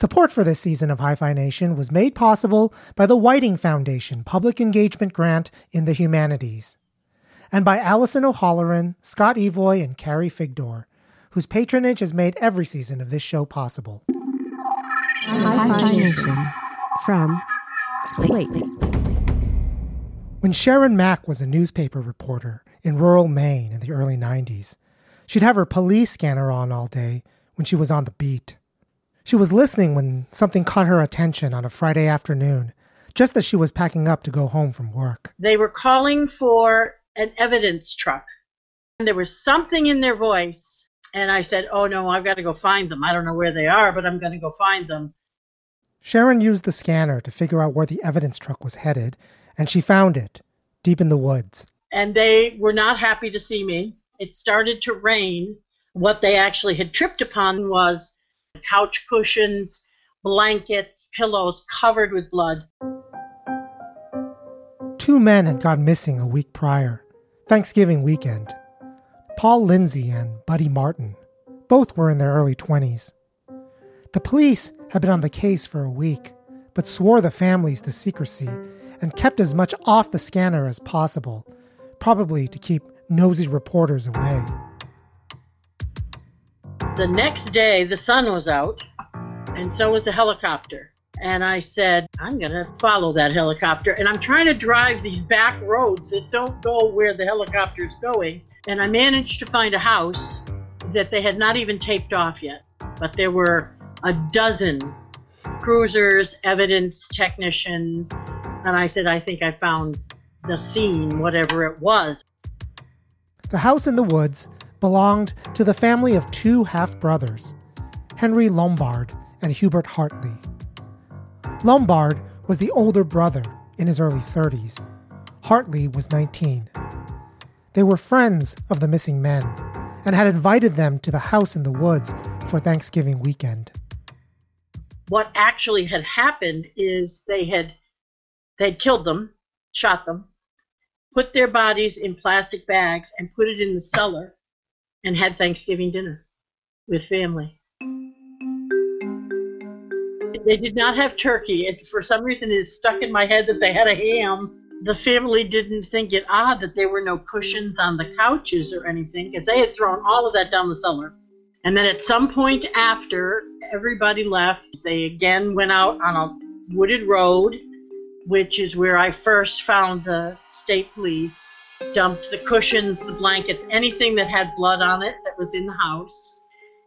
Support for this season of Hi-Fi Nation was made possible by the Whiting Foundation Public Engagement Grant in the Humanities, and by Allison O'Halloran, Scott Evoy, and Carrie Figdor, whose patronage has made every season of this show possible. Hi-Fi Nation from Slate. When Sharon Mack was a newspaper reporter in rural Maine in the early 90s, she'd have her police scanner on all day when she was on the beat. She was listening when something caught her attention on a Friday afternoon, just as she was packing up to go home from work. They were calling for an evidence truck. And there was something in their voice. And I said, Oh no, I've got to go find them. I don't know where they are, but I'm going to go find them. Sharon used the scanner to figure out where the evidence truck was headed, and she found it deep in the woods. And they were not happy to see me. It started to rain. What they actually had tripped upon was couch cushions, blankets, pillows covered with blood. Two men had gone missing a week prior, Thanksgiving weekend. Paul Lindsay and Buddy Martin. Both were in their early 20s. The police had been on the case for a week, but swore the families to secrecy and kept as much off the scanner as possible, probably to keep nosy reporters away. The next day, the sun was out, and so was a helicopter. And I said, I'm going to follow that helicopter. And I'm trying to drive these back roads that don't go where the helicopter is going. And I managed to find a house that they had not even taped off yet. But there were a dozen cruisers, evidence technicians. And I said, I think I found the scene, whatever it was. The house in the woods belonged to the family of two half brothers, Henry Lombard and Hubert Hartley. Lombard was the older brother in his early 30s. Hartley was 19. They were friends of the missing men and had invited them to the house in the woods for Thanksgiving weekend. What actually had happened is they had they had killed them, shot them, put their bodies in plastic bags and put it in the cellar and had Thanksgiving dinner with family. They did not have turkey. It, for some reason, it is stuck in my head that they had a ham. The family didn't think it odd that there were no cushions on the couches or anything because they had thrown all of that down the cellar. And then at some point after everybody left, they again went out on a wooded road, which is where I first found the state police dumped the cushions, the blankets, anything that had blood on it that was in the house,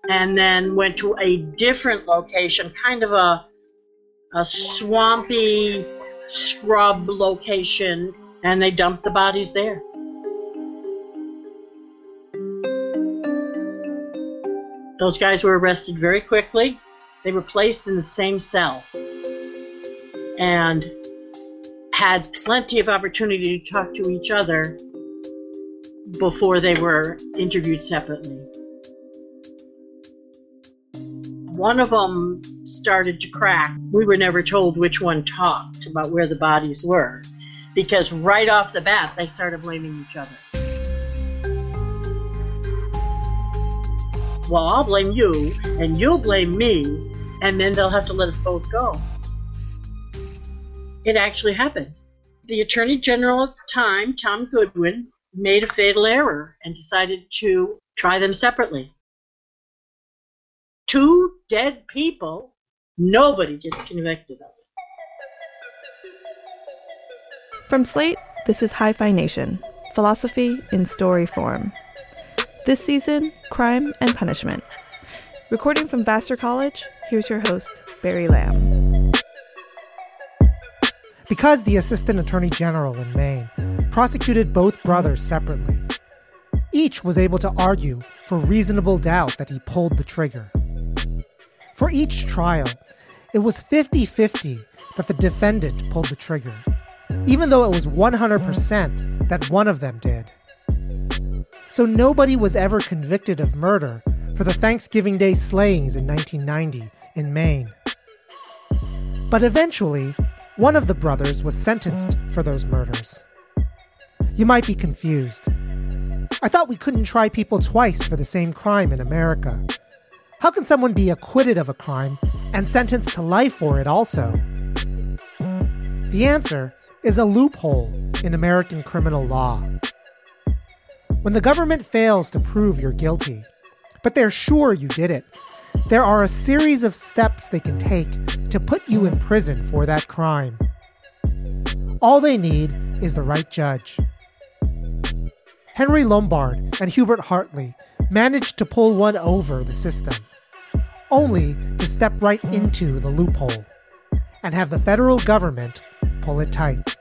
and then went to a different location, kind of a a swampy scrub location, and they dumped the bodies there. Those guys were arrested very quickly. They were placed in the same cell. And had plenty of opportunity to talk to each other before they were interviewed separately. One of them started to crack. We were never told which one talked about where the bodies were because right off the bat they started blaming each other. Well, I'll blame you, and you'll blame me, and then they'll have to let us both go it actually happened. The Attorney General at the time, Tom Goodwin, made a fatal error and decided to try them separately. Two dead people, nobody gets convicted of it. From Slate, this is Hi Fi Nation philosophy in story form. This season, crime and punishment. Recording from Vassar College, here's your host, Barry Lam. Because the Assistant Attorney General in Maine prosecuted both brothers separately, each was able to argue for reasonable doubt that he pulled the trigger. For each trial, it was 50 50 that the defendant pulled the trigger, even though it was 100% that one of them did. So nobody was ever convicted of murder for the Thanksgiving Day slayings in 1990 in Maine. But eventually, one of the brothers was sentenced for those murders. You might be confused. I thought we couldn't try people twice for the same crime in America. How can someone be acquitted of a crime and sentenced to life for it also? The answer is a loophole in American criminal law. When the government fails to prove you're guilty, but they're sure you did it, there are a series of steps they can take to put you in prison for that crime. All they need is the right judge. Henry Lombard and Hubert Hartley managed to pull one over the system, only to step right into the loophole and have the federal government pull it tight.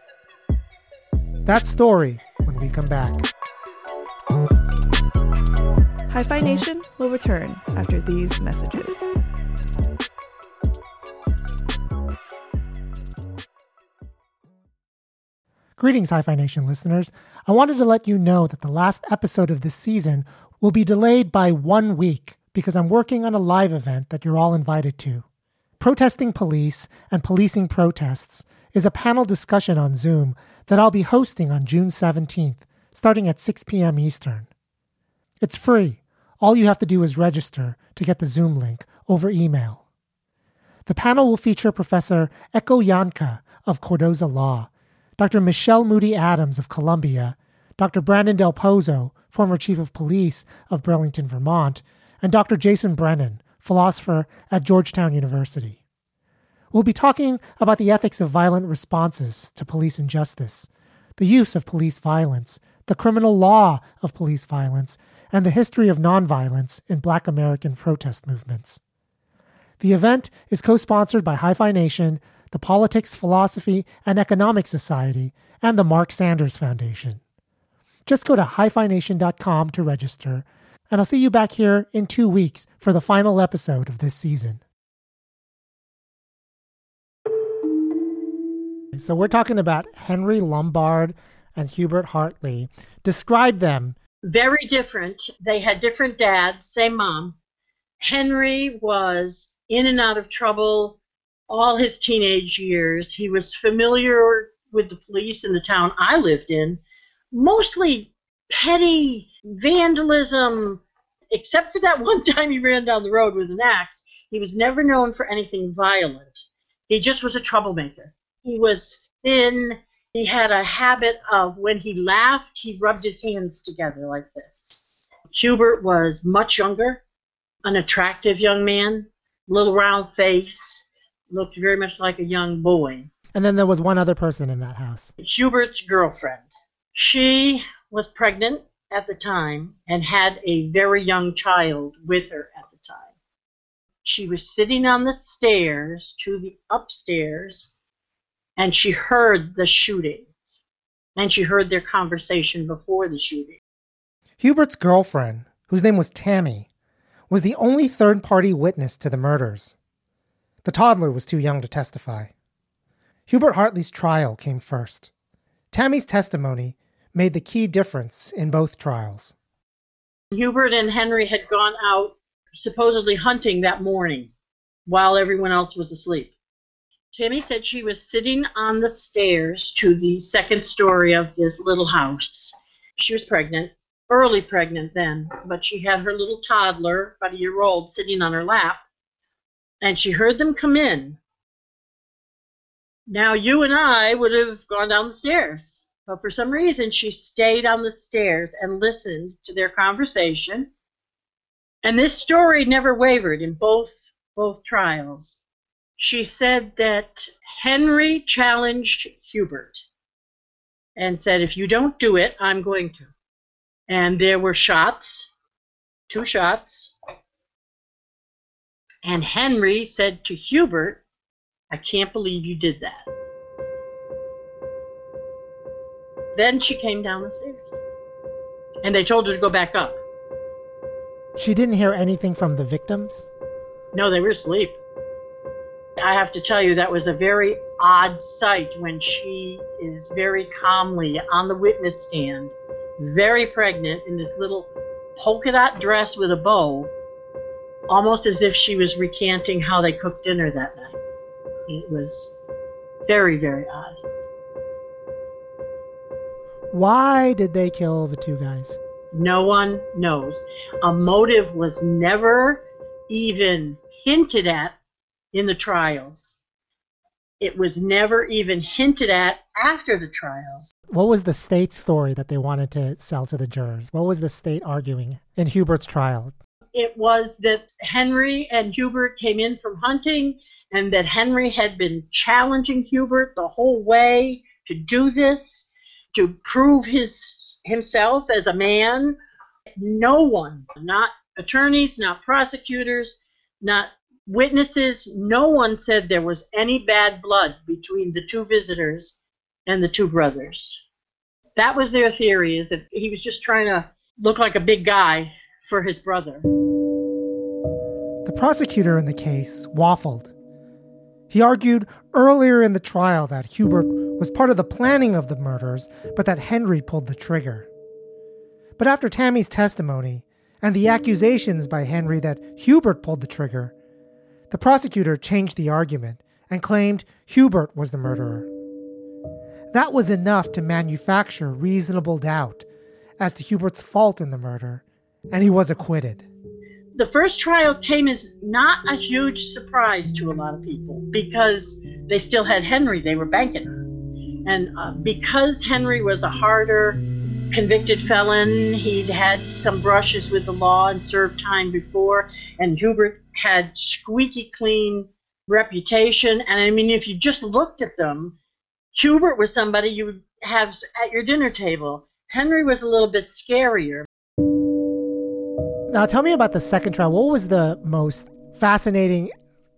That story when we come back. Hi Fi Nation will return after these messages. Greetings, Hi Fi Nation listeners. I wanted to let you know that the last episode of this season will be delayed by one week because I'm working on a live event that you're all invited to. Protesting Police and Policing Protests is a panel discussion on Zoom that I'll be hosting on June 17th, starting at 6 p.m. Eastern. It's free. All you have to do is register to get the Zoom link over email. The panel will feature Professor Ekow Yankah of Cardozo Law Dr. Michele Moody Adams of Columbia, Dr. Brandon Del Pozo, former chief of police of Burlington, Vermont, and Dr. Jason Brennan, philosopher at Georgetown University. We'll be talking about the ethics of violent responses to police injustice, the use of police violence, the criminal law of police violence, and the history of nonviolence in Black American protest movements. The event is co sponsored by Hi Fi Nation, the Politics, Philosophy, and Economics Society, and the Marc Sanders Foundation. Just go to hifination.com to register, and I'll see you back here in two weeks for the final episode of this season. So, we're talking about Henry Lombard and Hubert Hartley. Describe them. Very different. They had different dads, same mom. Henry was in and out of trouble all his teenage years. He was familiar with the police in the town I lived in, mostly petty vandalism, except for that one time he ran down the road with an axe. He was never known for anything violent. He just was a troublemaker. He was thin. He had a habit of when he laughed, he rubbed his hands together like this. Hubert was much younger, an attractive young man, little round face, looked very much like a young boy. And then there was one other person in that house. Hubert's girlfriend. She was pregnant at the time and had a very young child with her at the time. She was sitting on the stairs to the upstairs and she heard the shooting. And she heard their conversation before the shooting. Hubert's girlfriend, whose name was Tammy, was the only third party witness to the murders. The toddler was too young to testify. Hubert Hartley's trial came first. Tammy's testimony made the key difference in both trials. Hubert and Henry had gone out supposedly hunting that morning while everyone else was asleep. Tammy said she was sitting on the stairs to the second story of this little house. She was pregnant, early pregnant then, but she had her little toddler, about a year old, sitting on her lap and she heard them come in. Now, you and I would have gone down the stairs, but for some reason, she stayed on the stairs and listened to their conversation. And this story never wavered in both both trials. She said that Henry challenged Hubert and said, If you don't do it, I'm going to. And there were shots, two shots, and Henry said to Hubert, I can't believe you did that. Then she came down the stairs. And they told her to go back up. She didn't hear anything from the victims? No, they were asleep. I have to tell you, that was a very odd sight when she is very calmly on the witness stand, very pregnant in this little polka dot dress with a bow, almost as if she was recanting how they cooked dinner that night. It was very, very odd. Why did they kill the two guys? No one knows. A motive was never even hinted at in the trials. It was never even hinted at after the trials. What was the state story that they wanted to sell to the jurors? What was the state arguing in Hubert's trial? It was that Henry and Hubert came in from hunting and that Henry had been challenging Hubert the whole way to do this, to prove his himself as a man. No one, not attorneys, not prosecutors, not witnesses, no one said there was any bad blood between the two visitors and the two brothers. That was their theory, is that he was just trying to look like a big guy for his brother. The prosecutor in the case waffled. He argued earlier in the trial that Hubert was part of the planning of the murders, but that Henry pulled the trigger. But after Tammy's testimony and the accusations by Henry that Hubert pulled the trigger, the prosecutor changed the argument and claimed Hubert was the murderer. That was enough to manufacture reasonable doubt as to Hubert's fault in the murder, and he was acquitted. The first trial came as not a huge surprise to a lot of people because they still had Henry they were banking on. And uh, because Henry was a harder convicted felon, he'd had some brushes with the law and served time before, and Hubert had squeaky clean reputation. And I mean, if you just looked at them, Hubert was somebody you would have at your dinner table. Henry was a little bit scarier. Now, tell me about the second trial. What was the most fascinating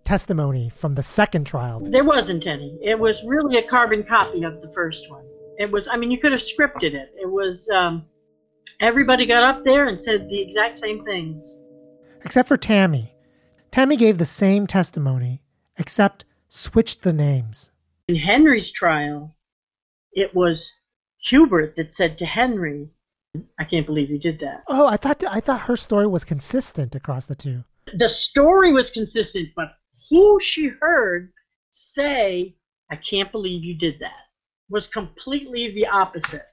testimony from the second trial? There wasn't any. It was really a carbon copy of the first one. It was, I mean, you could have scripted it. It was, um, everybody got up there and said the exact same things. Except for Tammy. Tammy gave the same testimony, except switched the names. In Henry's trial, it was Hubert that said to Henry, I can't believe you did that. Oh, I thought I thought her story was consistent across the two. The story was consistent, but who she heard say, I can't believe you did that, was completely the opposite.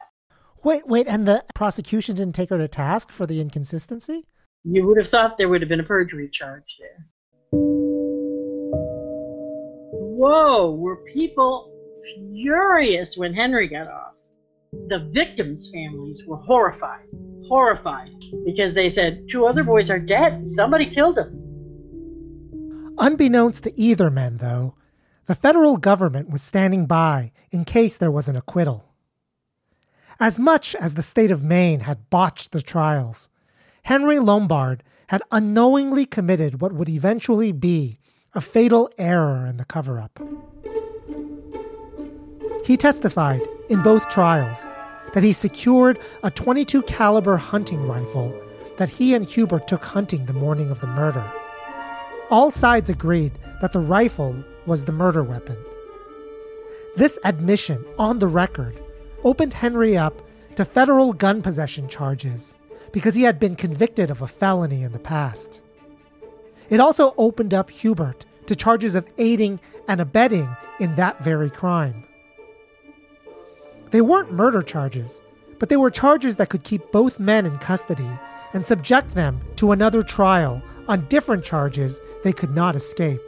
Wait, wait, and the prosecution didn't take her to task for the inconsistency? You would have thought there would have been a perjury charge there. Whoa, were people furious when Henry got off? The victims' families were horrified, horrified, because they said two other boys are dead. Somebody killed them. Unbeknownst to either men, though, the federal government was standing by in case there was an acquittal. As much as the state of Maine had botched the trials, Henry Lombard had unknowingly committed what would eventually be a fatal error in the cover up. He testified in both trials that he secured a 22 caliber hunting rifle that he and Hubert took hunting the morning of the murder. All sides agreed that the rifle was the murder weapon. This admission on the record opened Henry up to federal gun possession charges because he had been convicted of a felony in the past. It also opened up Hubert to charges of aiding and abetting in that very crime. They weren't murder charges, but they were charges that could keep both men in custody and subject them to another trial on different charges they could not escape.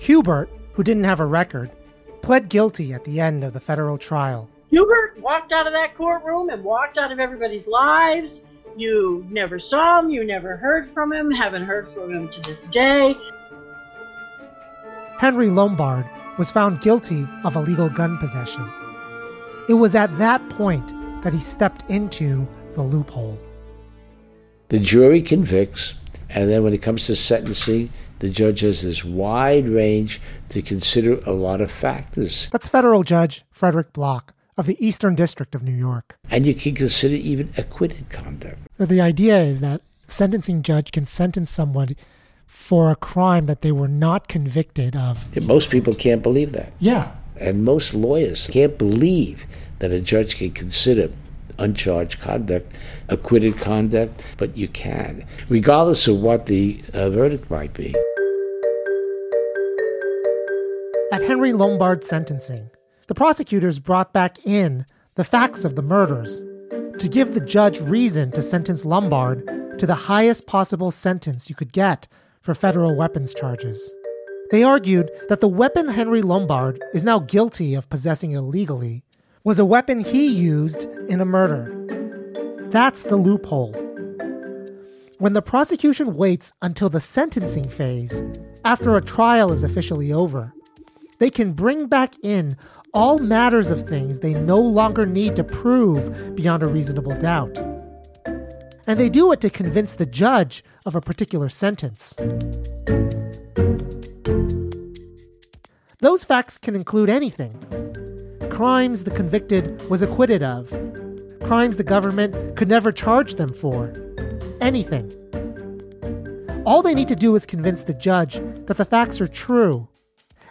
Hubert, who didn't have a record, pled guilty at the end of the federal trial. Hubert walked out of that courtroom and walked out of everybody's lives you never saw him, you never heard from him, haven't heard from him to this day. Henry Lombard was found guilty of illegal gun possession. It was at that point that he stepped into the loophole. The jury convicts, and then when it comes to sentencing, the judge has this wide range to consider a lot of factors. That's federal judge Frederick Block of the Eastern District of New York. And you can consider even acquitted conduct. The idea is that sentencing judge can sentence someone for a crime that they were not convicted of. Most people can't believe that. Yeah. And most lawyers can't believe that a judge can consider uncharged conduct, acquitted conduct, but you can, regardless of what the uh, verdict might be. At Henry Lombard's sentencing, the prosecutors brought back in the facts of the murders to give the judge reason to sentence Lombard to the highest possible sentence you could get for federal weapons charges. They argued that the weapon Henry Lombard is now guilty of possessing illegally was a weapon he used in a murder. That's the loophole. When the prosecution waits until the sentencing phase, after a trial is officially over, they can bring back in all matters of things they no longer need to prove beyond a reasonable doubt. And they do it to convince the judge of a particular sentence. Those facts can include anything crimes the convicted was acquitted of, crimes the government could never charge them for, anything. All they need to do is convince the judge that the facts are true,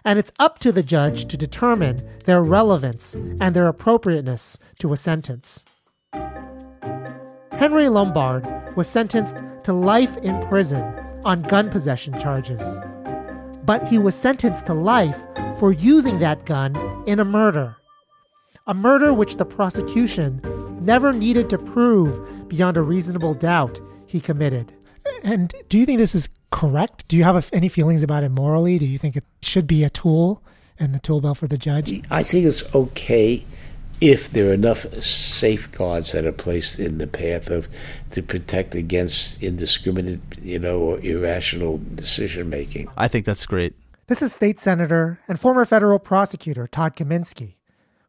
and it's up to the judge to determine their relevance and their appropriateness to a sentence. Henry Lombard was sentenced to life in prison on gun possession charges. But he was sentenced to life for using that gun in a murder a murder which the prosecution never needed to prove beyond a reasonable doubt he committed. And do you think this is correct? Do you have any feelings about it morally? Do you think it should be a tool in the tool belt for the judge? I think it's okay if there are enough safeguards that are placed in the path of to protect against indiscriminate, you know, or irrational decision making. I think that's great. This is state senator and former federal prosecutor Todd Kaminsky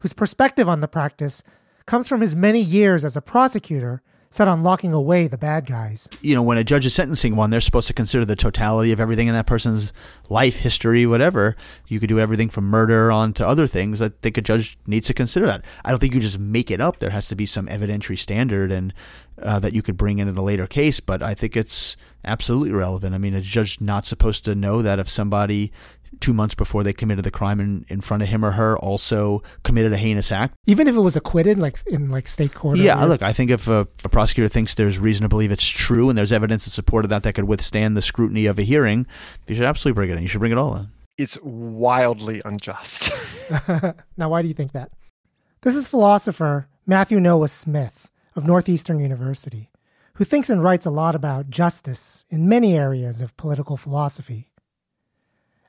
whose perspective on the practice comes from his many years as a prosecutor set on locking away the bad guys. You know, when a judge is sentencing one, they're supposed to consider the totality of everything in that person's life, history, whatever. You could do everything from murder on to other things. I think a judge needs to consider that. I don't think you just make it up. There has to be some evidentiary standard and uh, that you could bring in in a later case. But I think it's absolutely relevant. I mean, a judge not supposed to know that if somebody two months before they committed the crime in, in front of him or her also committed a heinous act. Even if it was acquitted, like in like state court. Yeah, look, I think if a, if a, prosecutor thinks there's reason to believe it's true and there's evidence in support of that that could withstand the scrutiny of a hearing, you should absolutely bring it in. You should bring it all in. It's wildly unjust. now, why do you think that? This is philosopher Matthew Noah Smith of Northeastern University, who thinks and writes a lot about justice in many areas of political philosophy.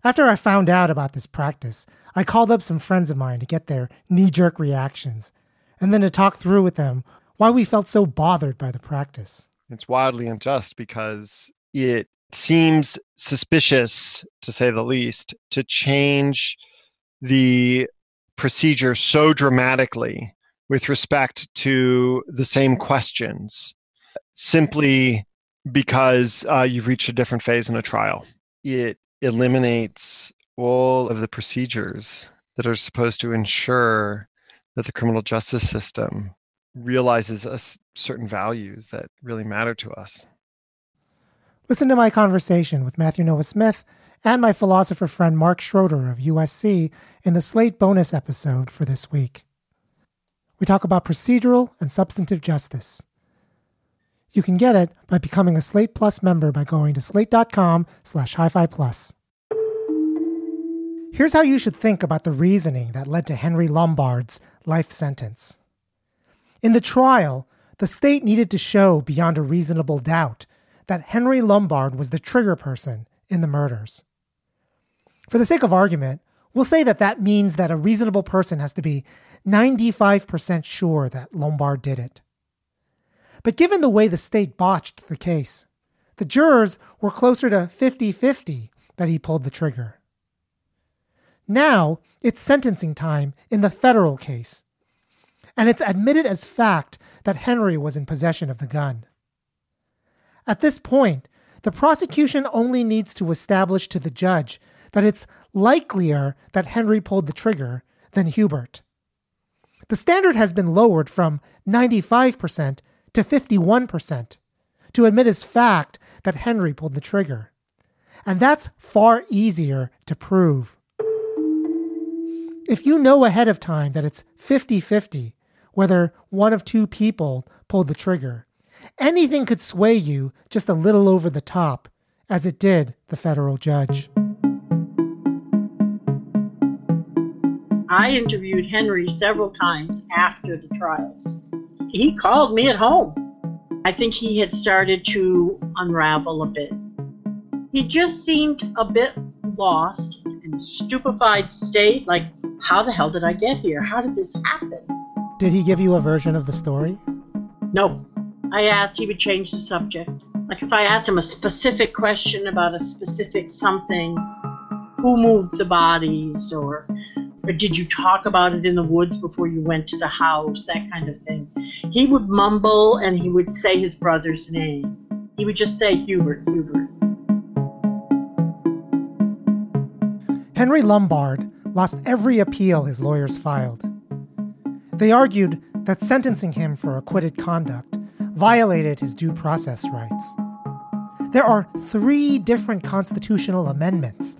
After I found out about this practice, I called up some friends of mine to get their knee jerk reactions, and then to talk through with them why we felt so bothered by the practice. It's wildly unjust because it seems suspicious, to say the least, to change the procedure so dramatically with respect to the same questions simply because uh, you've reached a different phase in a trial. It eliminates all of the procedures that are supposed to ensure that the criminal justice system realizes us certain values that really matter to us. Listen to my conversation with Matthew Noah Smith and my philosopher friend Mark Schroeder of USC in the Slate bonus episode for this week. We talk about procedural and substantive justice. You can get it by becoming a Slate Plus member by going to slate.com slash hi-fi plus. Here's how you should think about the reasoning that led to Henry Lombard's life sentence. In the trial, the state needed to show beyond a reasonable doubt that Henry Lombard was the trigger person in the murders. For the sake of argument, we'll say that that means that a reasonable person has to be 95% sure that Lombard did it. But given the way the state botched the case, the jurors were closer to 50 50 that he pulled the trigger. Now it's sentencing time in the federal case, and it's admitted as fact that Henry was in possession of the gun. At this point, the prosecution only needs to establish to the judge that it's likelier that Henry pulled the trigger than Hubert. The standard has been lowered from 95% to 51% to admit as fact that Henry pulled the trigger. And that's far easier to prove. If you know ahead of time that it's 50 50 whether one of two people pulled the trigger, anything could sway you just a little over the top, as it did the federal judge. I interviewed Henry several times after the trials. He called me at home I think he had started to unravel a bit. He just seemed a bit lost in a stupefied state like, how the hell did I get here? How did this happen? Did he give you a version of the story? No. I asked, he would change the subject. Like if I asked him a specific question about a specific something, who moved the bodies, or, or did you talk about it in the woods before you went to the house, that kind of thing. He would mumble and he would say his brother's name. He would just say Hubert, Hubert. Henry Lombard lost every appeal his lawyers filed. They argued that sentencing him for acquitted conduct violated his due process rights. There are three different constitutional amendments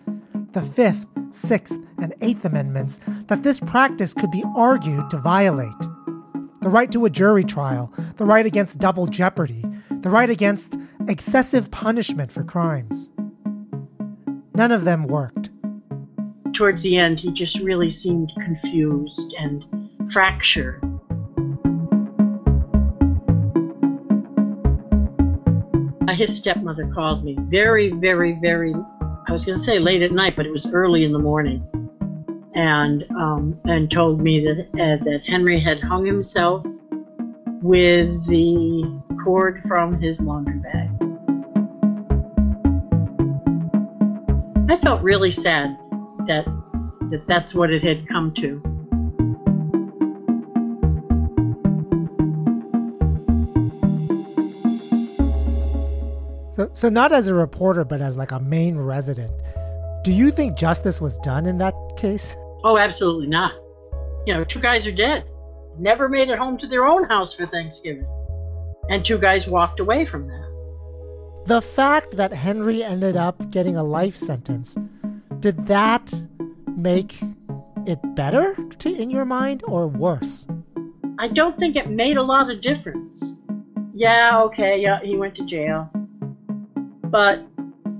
the Fifth, Sixth, and Eighth Amendments that this practice could be argued to violate the right to a jury trial, the right against double jeopardy, the right against excessive punishment for crimes. None of them worked. Towards the end, he just really seemed confused and fractured. Uh, his stepmother called me very, very, very, I was going to say late at night, but it was early in the morning, and, um, and told me that, uh, that Henry had hung himself with the cord from his laundry bag. I felt really sad that, that that's what it had come to. So, so not as a reporter, but as like a Maine resident, do you think justice was done in that case? Oh, absolutely not. You know, two guys are dead. Never made it home to their own house for Thanksgiving. And two guys walked away from that. The fact that Henry ended up getting a life sentence, did that make it better to, in your mind or worse? I don't think it made a lot of difference. Yeah, okay, yeah, he went to jail but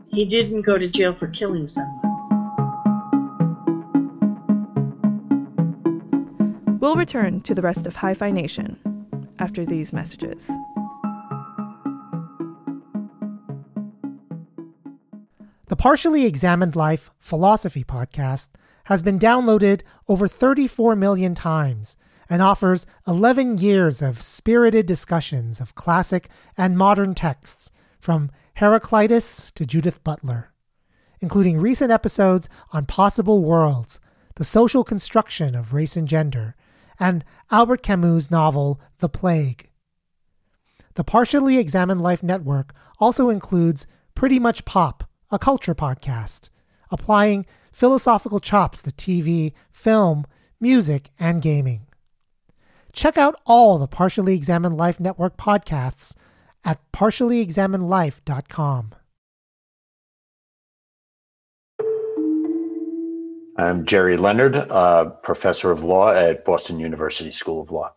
he didn't go to jail for killing someone. We'll return to the rest of Hi Fi Nation after these messages. The Partially Examined Life Philosophy podcast has been downloaded over 34 million times and offers 11 years of spirited discussions of classic and modern texts from Heraclitus to Judith Butler, including recent episodes on possible worlds, the social construction of race and gender, and Albert Camus' novel The Plague. The Partially Examined Life Network also includes Pretty Much Pop, a culture podcast, applying philosophical chops to TV, film, music, and gaming. Check out all the Partially Examined Life Network podcasts at partiallyexaminedlife.com. I'm Jerry Leonard, uh, professor of law at Boston University School of Law.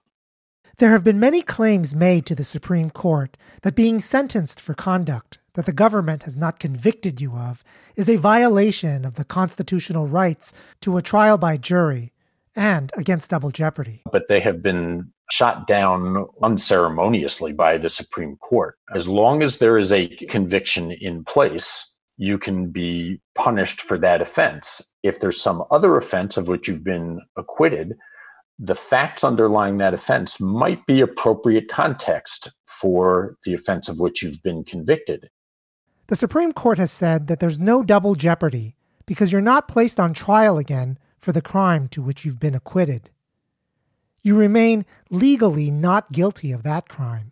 There have been many claims made to the Supreme Court that being sentenced for conduct that the government has not convicted you of is a violation of the constitutional rights to a trial by jury and against double jeopardy. But they have been shot down unceremoniously by the Supreme Court. As long as there is a conviction in place, you can be punished for that offense. If there's some other offense of which you've been acquitted, the facts underlying that offense might be appropriate context for the offense of which you've been convicted. The Supreme Court has said that there's no double jeopardy because you're not placed on trial again for the crime to which you've been acquitted you remain legally not guilty of that crime.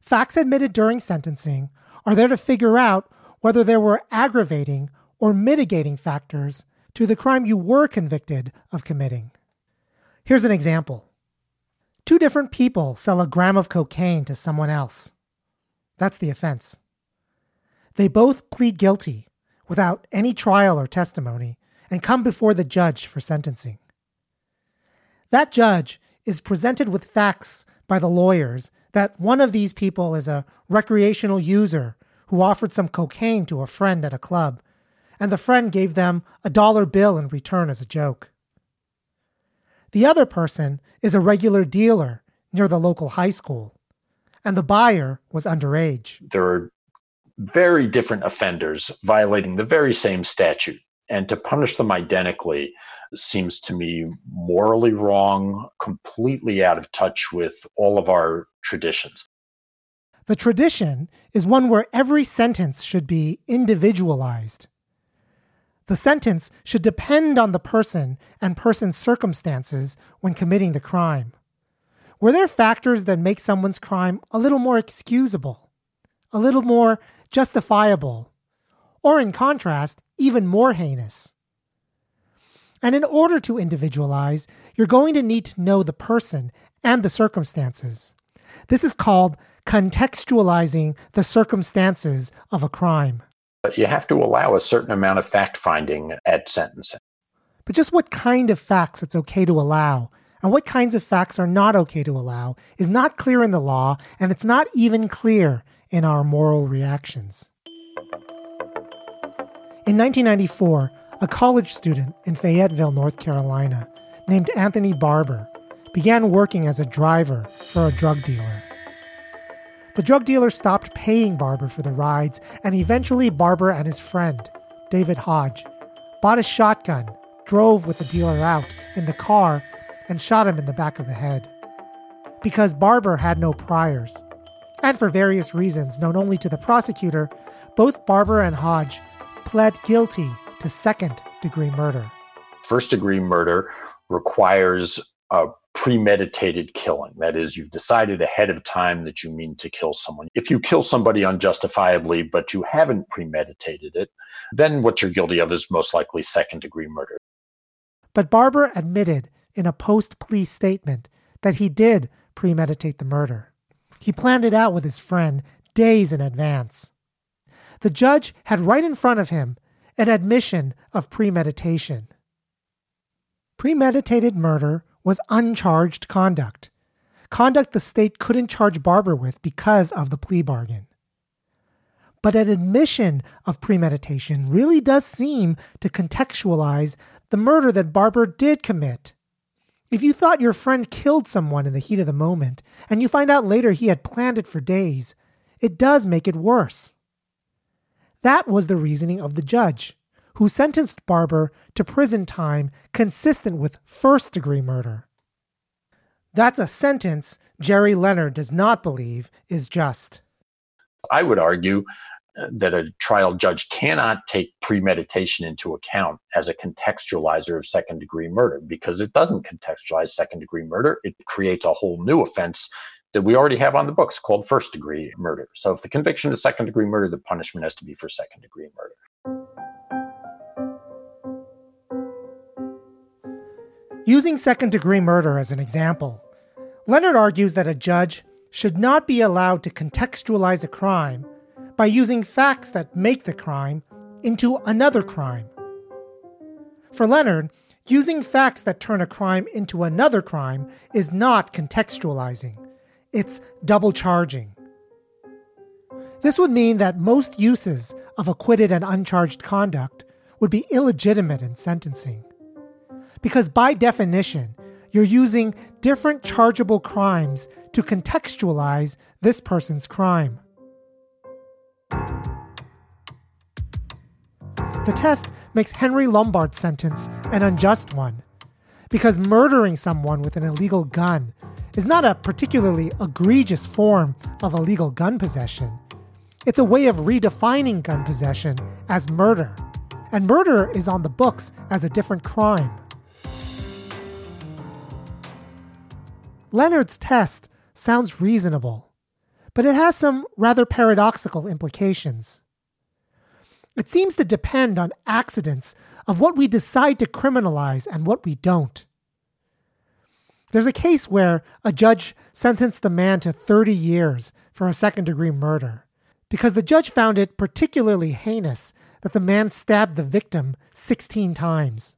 Facts admitted during sentencing are there to figure out whether there were aggravating or mitigating factors to the crime you were convicted of committing. Here's an example two different people sell a gram of cocaine to someone else. That's the offense. They both plead guilty without any trial or testimony and come before the judge for sentencing. That judge is presented with facts by the lawyers that one of these people is a recreational user who offered some cocaine to a friend at a club, and the friend gave them a dollar bill in return as a joke. The other person is a regular dealer near the local high school, and the buyer was underage. There are very different offenders violating the very same statute. And to punish them identically seems to me morally wrong, completely out of touch with all of our traditions. The tradition is one where every sentence should be individualized. The sentence should depend on the person and person's circumstances when committing the crime. Were there factors that make someone's crime a little more excusable, a little more justifiable, or in contrast, even more heinous? And in order to individualize, you're going to need to know the person and the circumstances. This is called contextualizing the circumstances of a crime. But you have to allow a certain amount of fact finding at sentencing. But just what kind of facts it's okay to allow and what kinds of facts are not okay to allow is not clear in the law, and it's not even clear in our moral reactions. In 1994, a college student in Fayetteville, North Carolina, named Anthony Barber, began working as a driver for a drug dealer. The drug dealer stopped paying Barber for the rides, and eventually Barber and his friend, David Hodge, bought a shotgun, drove with the dealer out in the car, and shot him in the back of the head. Because Barber had no priors, and for various reasons known only to the prosecutor, both Barber and Hodge pled guilty to second degree murder. First degree murder requires a premeditated killing. That is, you've decided ahead of time that you mean to kill someone. If you kill somebody unjustifiably, but you haven't premeditated it, then what you're guilty of is most likely second degree murder. But Barber admitted in a post plea statement that he did premeditate the murder. He planned it out with his friend days in advance. The judge had right in front of him an admission of premeditation. Premeditated murder was uncharged conduct, conduct the state couldn't charge Barber with because of the plea bargain. But an admission of premeditation really does seem to contextualize the murder that Barber did commit if you thought your friend killed someone in the heat of the moment, and you find out later he had planned it for days, it does make it worse. That was the reasoning of the judge, who sentenced Barber to prison time consistent with first degree murder. That's a sentence Jerry Leonard does not believe is just. I would argue uh, that a trial judge cannot take premeditation into account as a contextualizer of second degree murder because it doesn't contextualize second degree murder. It creates a whole new offense that we already have on the books called first degree murder. So if the conviction is second degree murder, the punishment has to be for second degree murder. Using second degree murder as an example, Leonard argues that a judge should not be allowed to contextualize a crime by using facts that make the crime into another crime. For Leonard, using facts that turn a crime into another crime is not contextualizing, it's double charging. This would mean that most uses of acquitted and uncharged conduct would be illegitimate in sentencing. Because by definition, you're using different chargeable crimes to contextualize this person's crime. The test makes Henry Lombard's sentence an unjust one, because murdering someone with an illegal gun is not a particularly egregious form of illegal gun possession. It's a way of redefining gun possession as murder, and murder is on the books as a different crime. Leonard's test sounds reasonable, but it has some rather paradoxical implications. It seems to depend on accidents of what we decide to criminalize and what we don't. There's a case where a judge sentenced the man to 30 years for a second degree murder because the judge found it particularly heinous that the man stabbed the victim 16 times.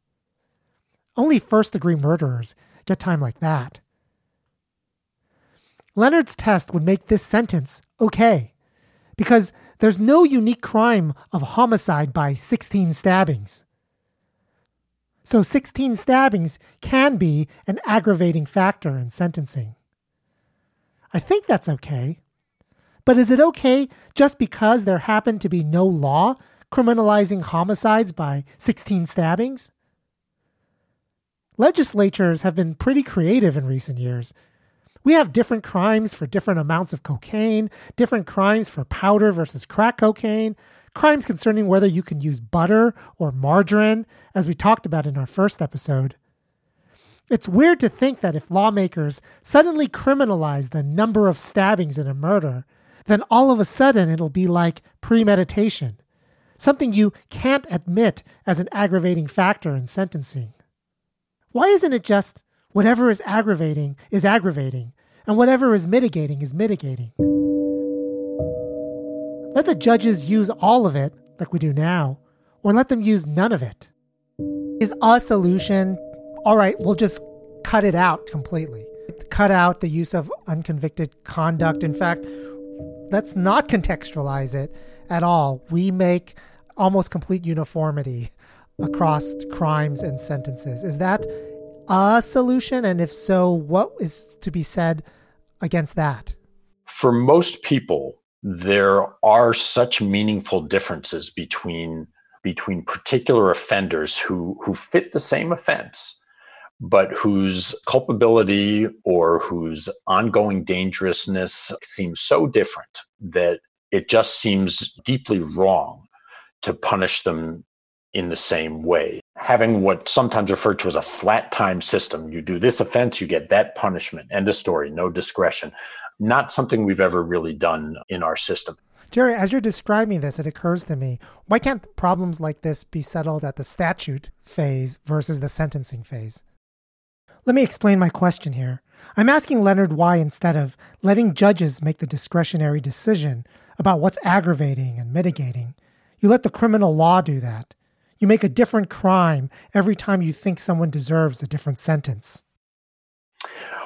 Only first degree murderers get time like that. Leonard's test would make this sentence okay because there's no unique crime of homicide by 16 stabbings. So 16 stabbings can be an aggravating factor in sentencing. I think that's okay, But is it okay just because there happened to be no law criminalizing homicides by 16 stabbings? Legislatures have been pretty creative in recent years. We have different crimes for different amounts of cocaine, different crimes for powder versus crack cocaine, crimes concerning whether you can use butter or margarine, as we talked about in our first episode. It's weird to think that if lawmakers suddenly criminalize the number of stabbings in a murder, then all of a sudden it'll be like premeditation, something you can't admit as an aggravating factor in sentencing. Why isn't it just whatever is aggravating is aggravating, and whatever is mitigating is mitigating? Let the judges use all of it, like we do now, or let them use none of it. Is a solution, all right, we'll just cut it out completely. Cut out the use of unconvicted conduct. In fact, let's not contextualize it at all. We make almost complete uniformity across crimes and sentences. Is that a solution? And if so, what is to be said against that? For most people, there are such meaningful differences between between particular offenders who who fit the same offense but whose culpability or whose ongoing dangerousness seems so different that it just seems deeply wrong to punish them in the same way. Having what sometimes referred to as a flat time system, you do this offense, you get that punishment. End of story, no discretion not something we've ever really done in our system. Jerry, as you're describing this, it occurs to me why can't problems like this be settled at the statute phase versus the sentencing phase? Let me explain my question here. I'm asking Leonard why, instead of letting judges make the discretionary decision about what's aggravating and mitigating, you let the criminal law do that. You make a different crime every time you think someone deserves a different sentence.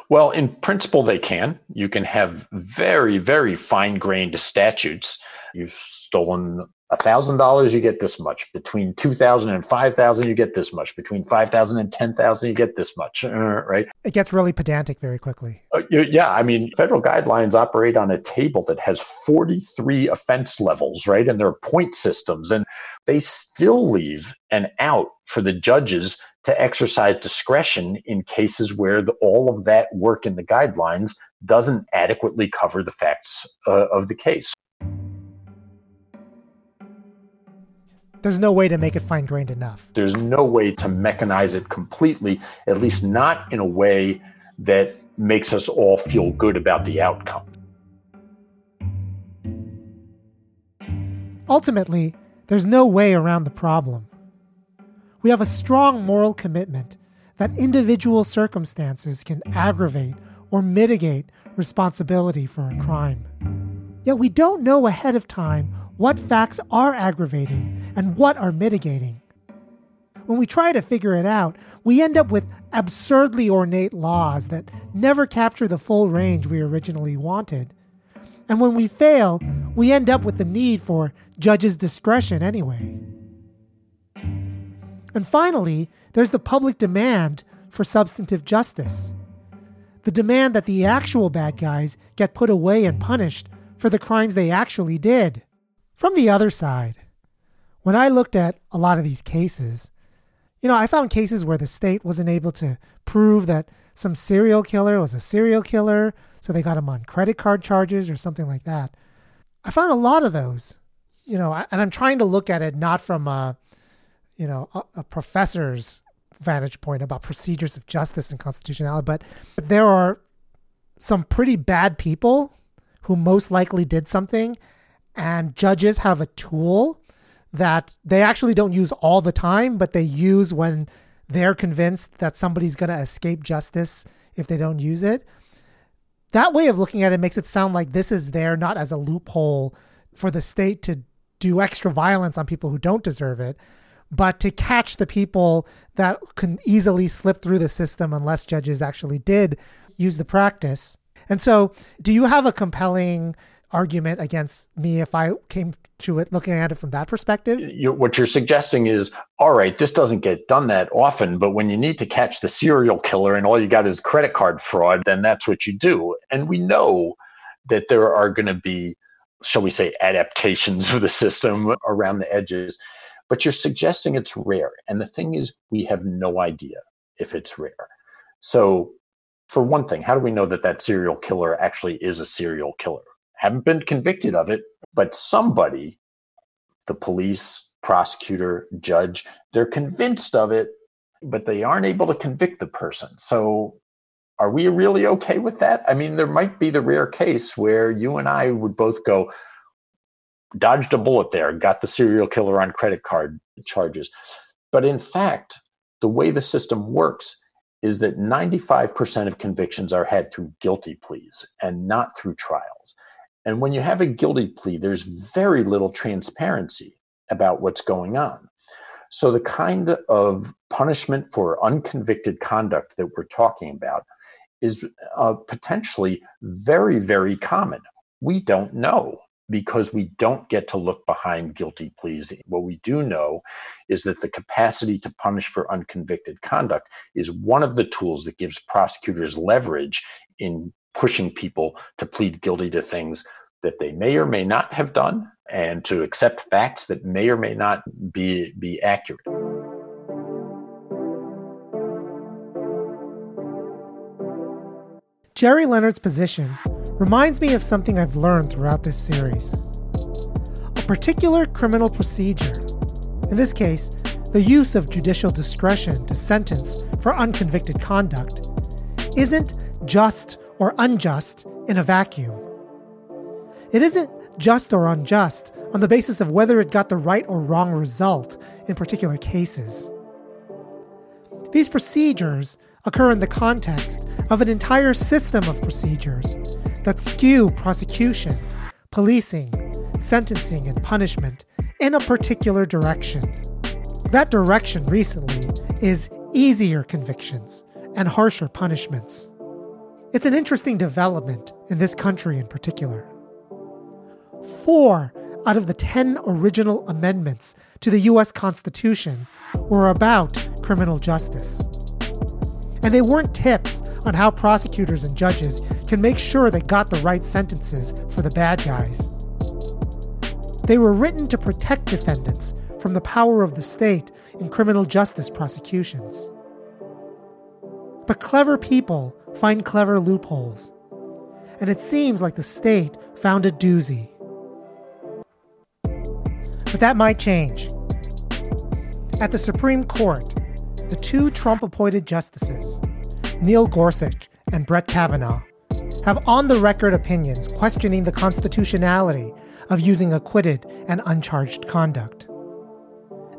Well, in principle, they can. You can have very, very fine grained statutes. You've stolen $1,000, you get this much. Between 2000 and 5000 you get this much. Between 5000 and 10000 you get this much, uh, right? It gets really pedantic very quickly. Uh, yeah, I mean, federal guidelines operate on a table that has 43 offense levels, right? And there are point systems, and they still leave an out for the judges to exercise discretion in cases where the, all of that work in the guidelines doesn't adequately cover the facts uh, of the case. There's no way to make it fine grained enough. There's no way to mechanize it completely, at least not in a way that makes us all feel good about the outcome. Ultimately, there's no way around the problem we have a strong moral commitment that individual circumstances can aggravate or mitigate responsibility for a crime. Yet we don't know ahead of time what facts are aggravating and what are mitigating. When we try to figure it out, we end up with absurdly ornate laws that never capture the full range we originally wanted. And when we fail, we end up with the need for judges' discretion anyway. And finally, there's the public demand for substantive justice. The demand that the actual bad guys get put away and punished for the crimes they actually did. From the other side, when I looked at a lot of these cases, you know, I found cases where the state wasn't able to prove that some serial killer was a serial killer, so they got him on credit card charges or something like that. I found a lot of those, you know, and I'm trying to look at it not from a you know, a, a professor's vantage point about procedures of justice and constitutionality, but there are some pretty bad people who most likely did something, and judges have a tool that they actually don't use all the time, but they use when they're convinced that somebody's going to escape justice if they don't use it. That way of looking at it makes it sound like this is there not as a loophole for the state to do extra violence on people who don't deserve it, but to catch the people that can easily slip through the system unless judges actually did use the practice. And so, do you have a compelling argument against me if I came to it looking at it from that perspective? You, what you're suggesting is all right, this doesn't get done that often, but when you need to catch the serial killer and all you got is credit card fraud, then that's what you do. And we know that there are going to be shall we say, adaptations of the system around the edges. But you're suggesting it's rare. And the thing is, we have no idea if it's rare. So, for one thing, how do we know that that serial killer actually is a serial killer? Haven't been convicted of it, but somebody, the police, prosecutor, judge, they're convinced of it, but they aren't able to convict the person. So, are we really okay with that? I mean, there might be the rare case where you and I would both go, dodged a bullet there, got the serial killer on credit card charges. But in fact, the way the system works is that 95% of convictions are had through guilty pleas and not through trials. And when you have a guilty plea, there's very little transparency about what's going on. So, the kind of punishment for unconvicted conduct that we're talking about is uh, potentially very, very common. We don't know because we don't get to look behind guilty pleas. What we do know is that the capacity to punish for unconvicted conduct is one of the tools that gives prosecutors leverage in pushing people to plead guilty to things that they may or may not have done and to accept facts that may or may not be, be accurate. Jerry Leonard's position reminds me of something I've learned throughout this series. A particular criminal procedure, in this case, the use of judicial discretion to sentence for unconvicted conduct, isn't just or unjust in a vacuum. It isn't just or unjust on the basis of whether it got the right or wrong result in particular cases. These procedures occur in the context of an entire system of procedures that skew prosecution, policing, sentencing, and punishment in a particular direction. That direction recently is easier convictions and harsher punishments. It's an interesting development in this country in particular. Four out of the 10 original amendments to the US Constitution were about criminal justice. And they weren't tips on how prosecutors and judges can make sure they got the right sentences for the bad guys. They were written to protect defendants from the power of the state in criminal justice prosecutions. But clever people find clever loopholes, and it seems like the state found a doozy. But that might change. At the Supreme Court, the two Trump appointed justices, Neil Gorsuch and Brett Kavanaugh, have on the record opinions questioning the constitutionality of using acquitted and uncharged conduct.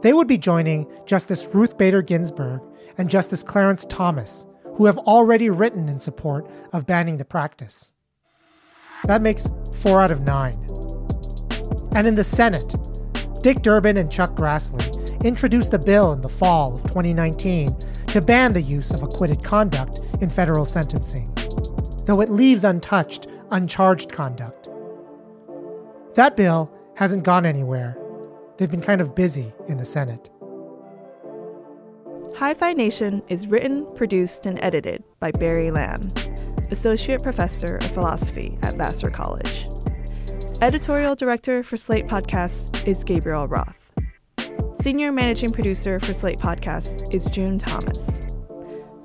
They would be joining Justice Ruth Bader Ginsburg and Justice Clarence Thomas, who have already written in support of banning the practice. That makes four out of nine. And in the Senate, Dick Durbin and Chuck Grassley introduced a bill in the fall of 2019 to ban the use of acquitted conduct in federal sentencing, though it leaves untouched uncharged conduct. That bill hasn't gone anywhere. They've been kind of busy in the Senate. Hi-Phi Nation is written, produced, and edited by Barry Lam, Associate Professor of Philosophy at Vassar College. Editorial Director for Slate Podcasts is Gabriel Roth. Senior Managing Producer for Slate Podcasts is June Thomas.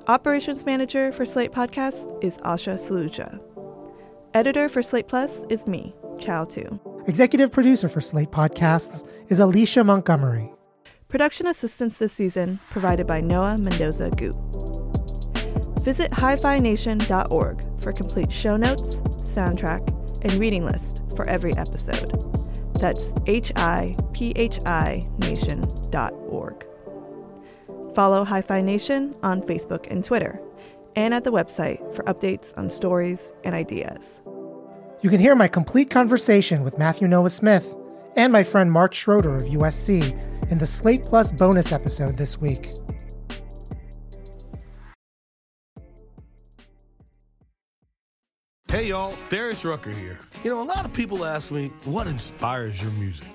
Operations Manager for Slate Podcasts is Asha Saluja. Editor for Slate Plus is me, Chau Tu. Executive producer for Slate Podcasts is Alicia Montgomery. Production assistance this season provided by Noah Mendoza Goop. Visit hiphination.org for complete show notes, soundtrack, and reading list for every episode. That's H-I-P-H-I nation.org. Follow Hi-Phi Nation on Facebook and Twitter, and at the website for updates on stories and ideas. You can hear my complete conversation with Matthew Noah Smith and my friend Mark Schroeder of USC in the Slate Plus bonus episode this week. Hey y'all, Darius Rucker here. You know, a lot of people ask me, what inspires your music?